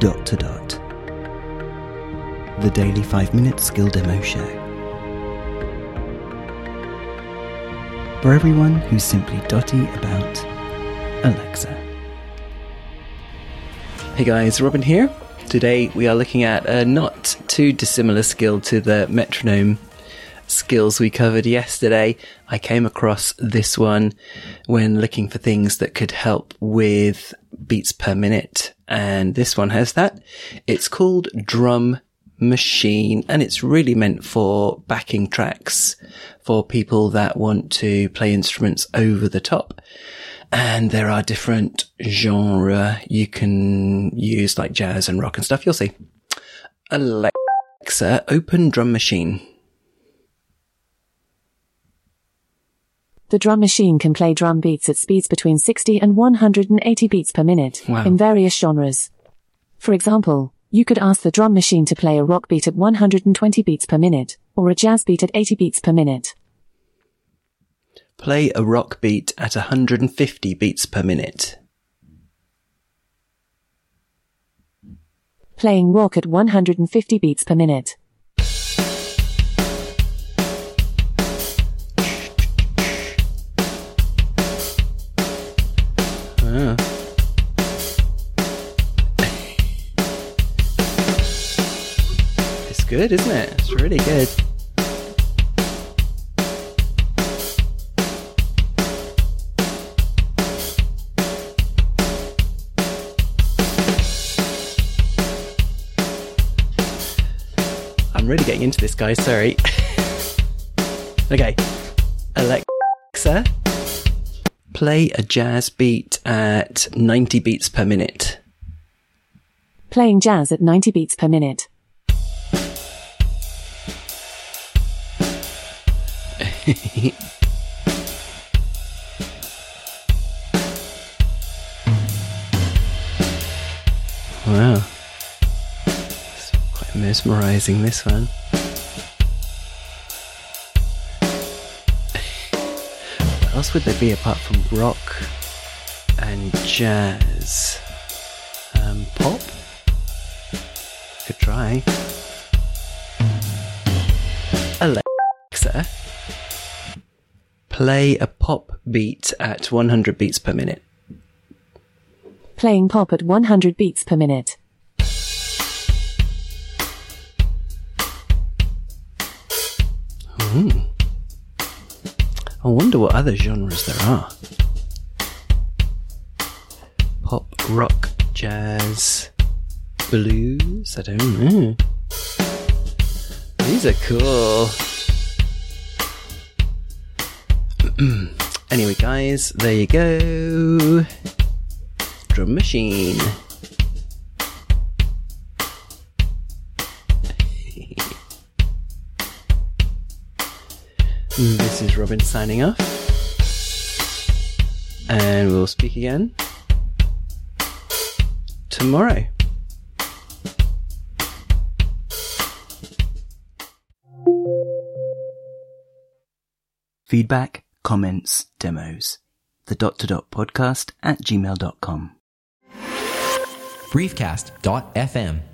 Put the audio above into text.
dot to dot. The daily 5 minute skill demo show. For everyone who's simply dotty about Alexa. Hey guys, Robin here. Today we are looking at a not too dissimilar skill to the metronome skills we covered yesterday. I came across this one when looking for things that could help with beats per minute. And this one has that. It's called Drum Machine and it's really meant for backing tracks for people that want to play instruments over the top. And there are different genre you can use like jazz and rock and stuff. You'll see. Alexa, open drum machine. The drum machine can play drum beats at speeds between 60 and 180 beats per minute Wow. in various genres. For example, you could ask the drum machine to play a rock beat at 120 beats per minute or a jazz beat at 80 beats per minute. Play a rock beat at 150 beats per minute. Playing rock at 150 beats per minute. Ah. it's good, isn't it? It's really good. I'm really getting into this, guys. Sorry. okay. Alexa, play a jazz beat at 90 beats per minute. Playing jazz at 90 beats per minute. Wow. It's quite mesmerizing, this one. What else would there be apart from rock and jazz? Um, pop? Could try. Alexa, play a pop beat at 100 beats per minute. Playing pop at 100 beats per minute. I wonder what other genres there are. Pop, rock, jazz, blues. I don't know. These are cool. anyway, guys, there you go. Drum machine. This is Robin signing off. And we'll speak again tomorrow. Feedback, comments, demos. The dot to dot podcast at gmail.com. briefcast.fm